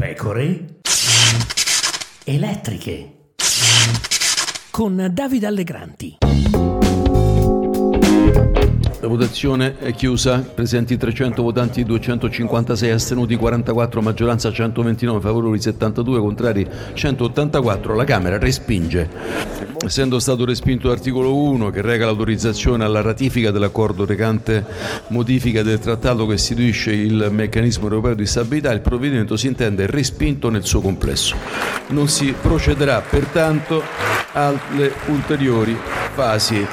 Pecore elettriche con Davide Allegranti. La votazione è chiusa, presenti 300 votanti, 256 astenuti, 44, maggioranza 129, favorevoli 72, contrari 184. La Camera respinge. Essendo stato respinto l'articolo 1 che reca l'autorizzazione alla ratifica dell'accordo recante modifica del trattato che istituisce il meccanismo europeo di stabilità, il provvedimento si intende respinto nel suo complesso. Non si procederà pertanto alle ulteriori fasi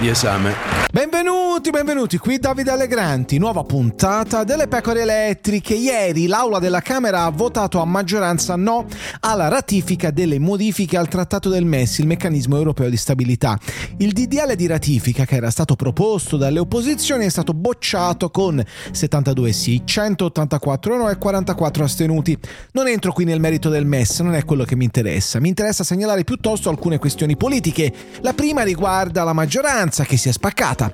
di esame. Benvenuti, benvenuti, qui Davide Allegranti, nuova puntata delle pecore elettriche. Ieri l'Aula della Camera ha votato a maggioranza no alla ratifica delle modifiche al Trattato del MES, il meccanismo europeo di stabilità. Il DDL di ratifica che era stato proposto dalle opposizioni è stato bocciato con 72 sì, 184 no e 44 astenuti. Non entro qui nel merito del MES, non è quello che mi interessa. Mi interessa segnalare piuttosto alcune questioni politiche. La prima riguarda la maggioranza che si è spaccata votata.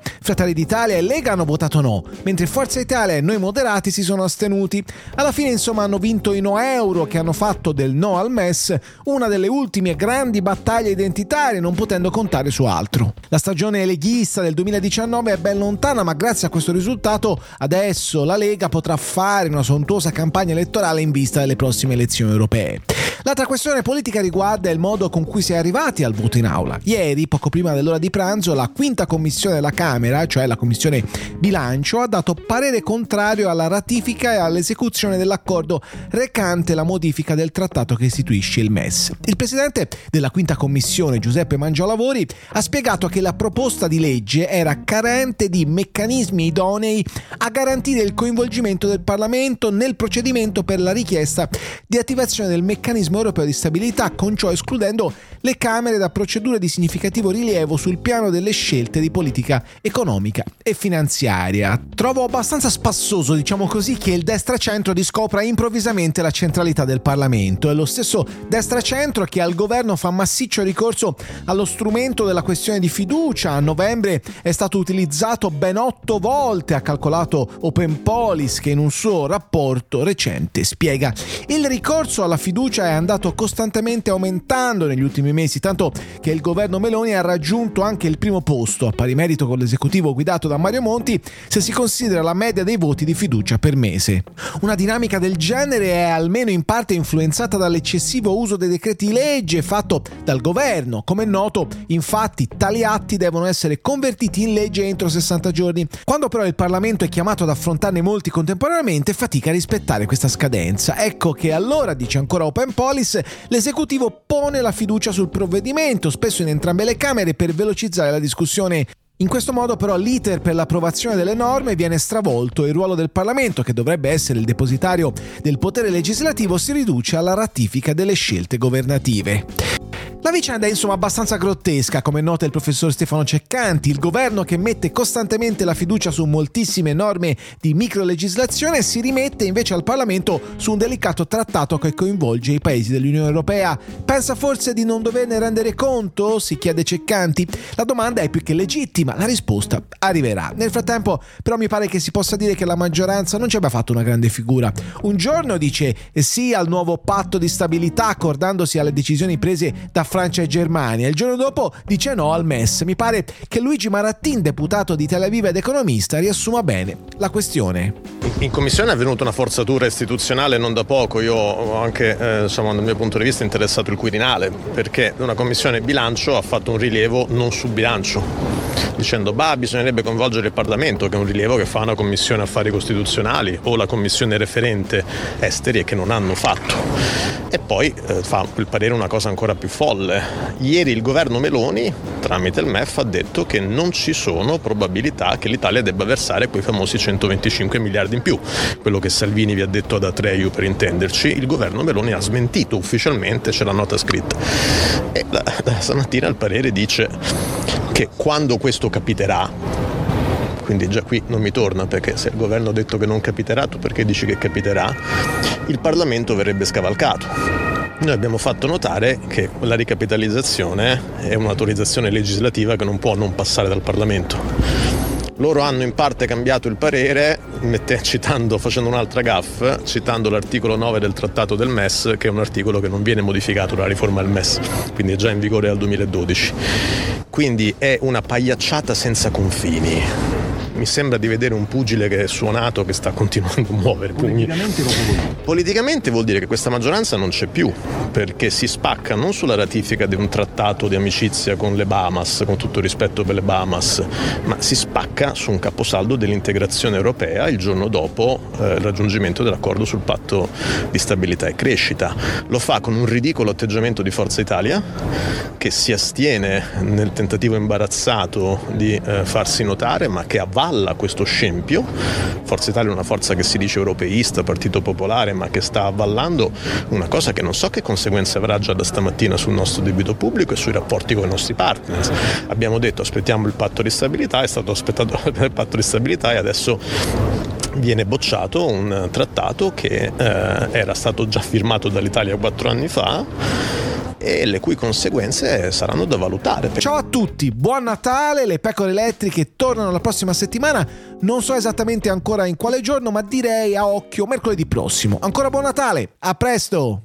Fratelli d'Italia e Lega hanno votato no, mentre Forza Italia e noi moderati si sono astenuti. Alla fine insomma hanno vinto i no euro che hanno fatto del no al MES una delle ultime grandi battaglie identitarie non potendo contare su altro. La stagione leghista del 2019 è ben lontana ma grazie a questo risultato adesso la Lega potrà fare una sontuosa campagna elettorale in vista delle prossime elezioni europee. L'altra questione politica riguarda il modo con cui si è arrivati al voto in aula. Ieri, poco prima dell'ora di pranzo, la quinta commissione della Camera, cioè la commissione bilancio, ha dato parere contrario alla ratifica e all'esecuzione dell'accordo recante la modifica del trattato che istituisce il MES. Il presidente della quinta commissione, Giuseppe Mangialavori, ha spiegato che la proposta di legge era carente di meccanismi idonei a garantire il coinvolgimento del Parlamento nel procedimento per la richiesta di attivazione del meccanismo europeo di stabilità, con ciò escludendo le Camere da procedure di significativo rilievo sul piano delle scelte di politica economica e finanziaria. Trovo abbastanza spassoso, diciamo così, che il destra-centro riscopra improvvisamente la centralità del Parlamento. È lo stesso destra-centro che al governo fa massiccio ricorso allo strumento della questione di fiducia. A novembre è stato utilizzato ben otto volte, ha calcolato Open Polis che in un suo rapporto recente spiega. Il ricorso alla fiducia è andato costantemente aumentando negli ultimi mesi, tanto che il governo Meloni ha raggiunto anche il primo posto, a pari merito con l'esecutivo guidato da Mario Monti, se si considera la media dei voti di fiducia per mese. Una dinamica del genere è almeno in parte influenzata dall'eccessivo uso dei decreti legge fatto dal governo. Come è noto, infatti, tali atti devono essere convertiti in legge entro 60 giorni. Quando però il Parlamento è chiamato ad affrontarne molti contemporaneamente, fatica a rispettare questa scadenza. Ecco che allora, dice ancora Open Polis, l'esecutivo pone la fiducia sul provvedimento, spesso in entrambe le Camere, per velocizzare la discussione in questo modo però l'iter per l'approvazione delle norme viene stravolto e il ruolo del Parlamento, che dovrebbe essere il depositario del potere legislativo, si riduce alla ratifica delle scelte governative. La vicenda è insomma abbastanza grottesca, come nota il professor Stefano Ceccanti, il governo che mette costantemente la fiducia su moltissime norme di microlegislazione si rimette invece al Parlamento su un delicato trattato che coinvolge i paesi dell'Unione Europea. Pensa forse di non doverne rendere conto? si chiede Ceccanti. La domanda è più che legittima, la risposta arriverà. Nel frattempo però mi pare che si possa dire che la maggioranza non ci abbia fatto una grande figura. Un giorno dice sì al nuovo patto di stabilità accordandosi alle decisioni prese da Francia e Germania. Il giorno dopo dice no al MES. Mi pare che Luigi Marattin, deputato di Tel Aviv ed economista, riassuma bene la questione. In commissione è avvenuta una forzatura istituzionale non da poco. Io ho anche, eh, diciamo, dal mio punto di vista, interessato il Quirinale, perché una commissione bilancio ha fatto un rilievo non su bilancio, dicendo bah, bisognerebbe coinvolgere il Parlamento, che è un rilievo che fa una commissione affari costituzionali o la commissione referente esteri e che non hanno fatto. E poi eh, fa il parere una cosa ancora più folle. Ieri il governo Meloni, tramite il MEF, ha detto che non ci sono probabilità che l'Italia debba versare quei famosi 125 miliardi in più. Quello che Salvini vi ha detto ad Atreyu per intenderci, il governo Meloni ha smentito ufficialmente, c'è la nota scritta. E la, la, stamattina il parere dice che quando questo capiterà, quindi già qui non mi torna perché se il governo ha detto che non capiterà, tu perché dici che capiterà? Il Parlamento verrebbe scavalcato noi abbiamo fatto notare che la ricapitalizzazione è un'autorizzazione legislativa che non può non passare dal Parlamento. Loro hanno in parte cambiato il parere, mette, citando, facendo un'altra gaff, citando l'articolo 9 del trattato del MES, che è un articolo che non viene modificato dalla riforma del MES, quindi è già in vigore dal 2012. Quindi è una pagliacciata senza confini mi sembra di vedere un pugile che è suonato, che sta continuando a muovere. Politicamente vuol dire? Politicamente vuol dire che questa maggioranza non c'è più, perché si spacca non sulla ratifica di un trattato di amicizia con le Bahamas, con tutto rispetto per le Bahamas, ma si spacca su un caposaldo dell'integrazione europea il giorno dopo eh, il raggiungimento dell'accordo sul patto di stabilità e crescita. Lo fa con un ridicolo atteggiamento di Forza Italia che si astiene nel tentativo imbarazzato di eh, farsi notare, ma che avvale avvalla questo scempio. Forza Italia è una forza che si dice europeista, partito popolare, ma che sta avvallando una cosa che non so che conseguenze avrà già da stamattina sul nostro debito pubblico e sui rapporti con i nostri partner. Abbiamo detto aspettiamo il patto di stabilità, è stato aspettato il patto di stabilità e adesso viene bocciato un trattato che eh, era stato già firmato dall'Italia quattro anni fa e le cui conseguenze saranno da valutare. Ciao a tutti, buon Natale, le pecore elettriche tornano la prossima settimana, non so esattamente ancora in quale giorno, ma direi a occhio mercoledì prossimo. Ancora buon Natale, a presto!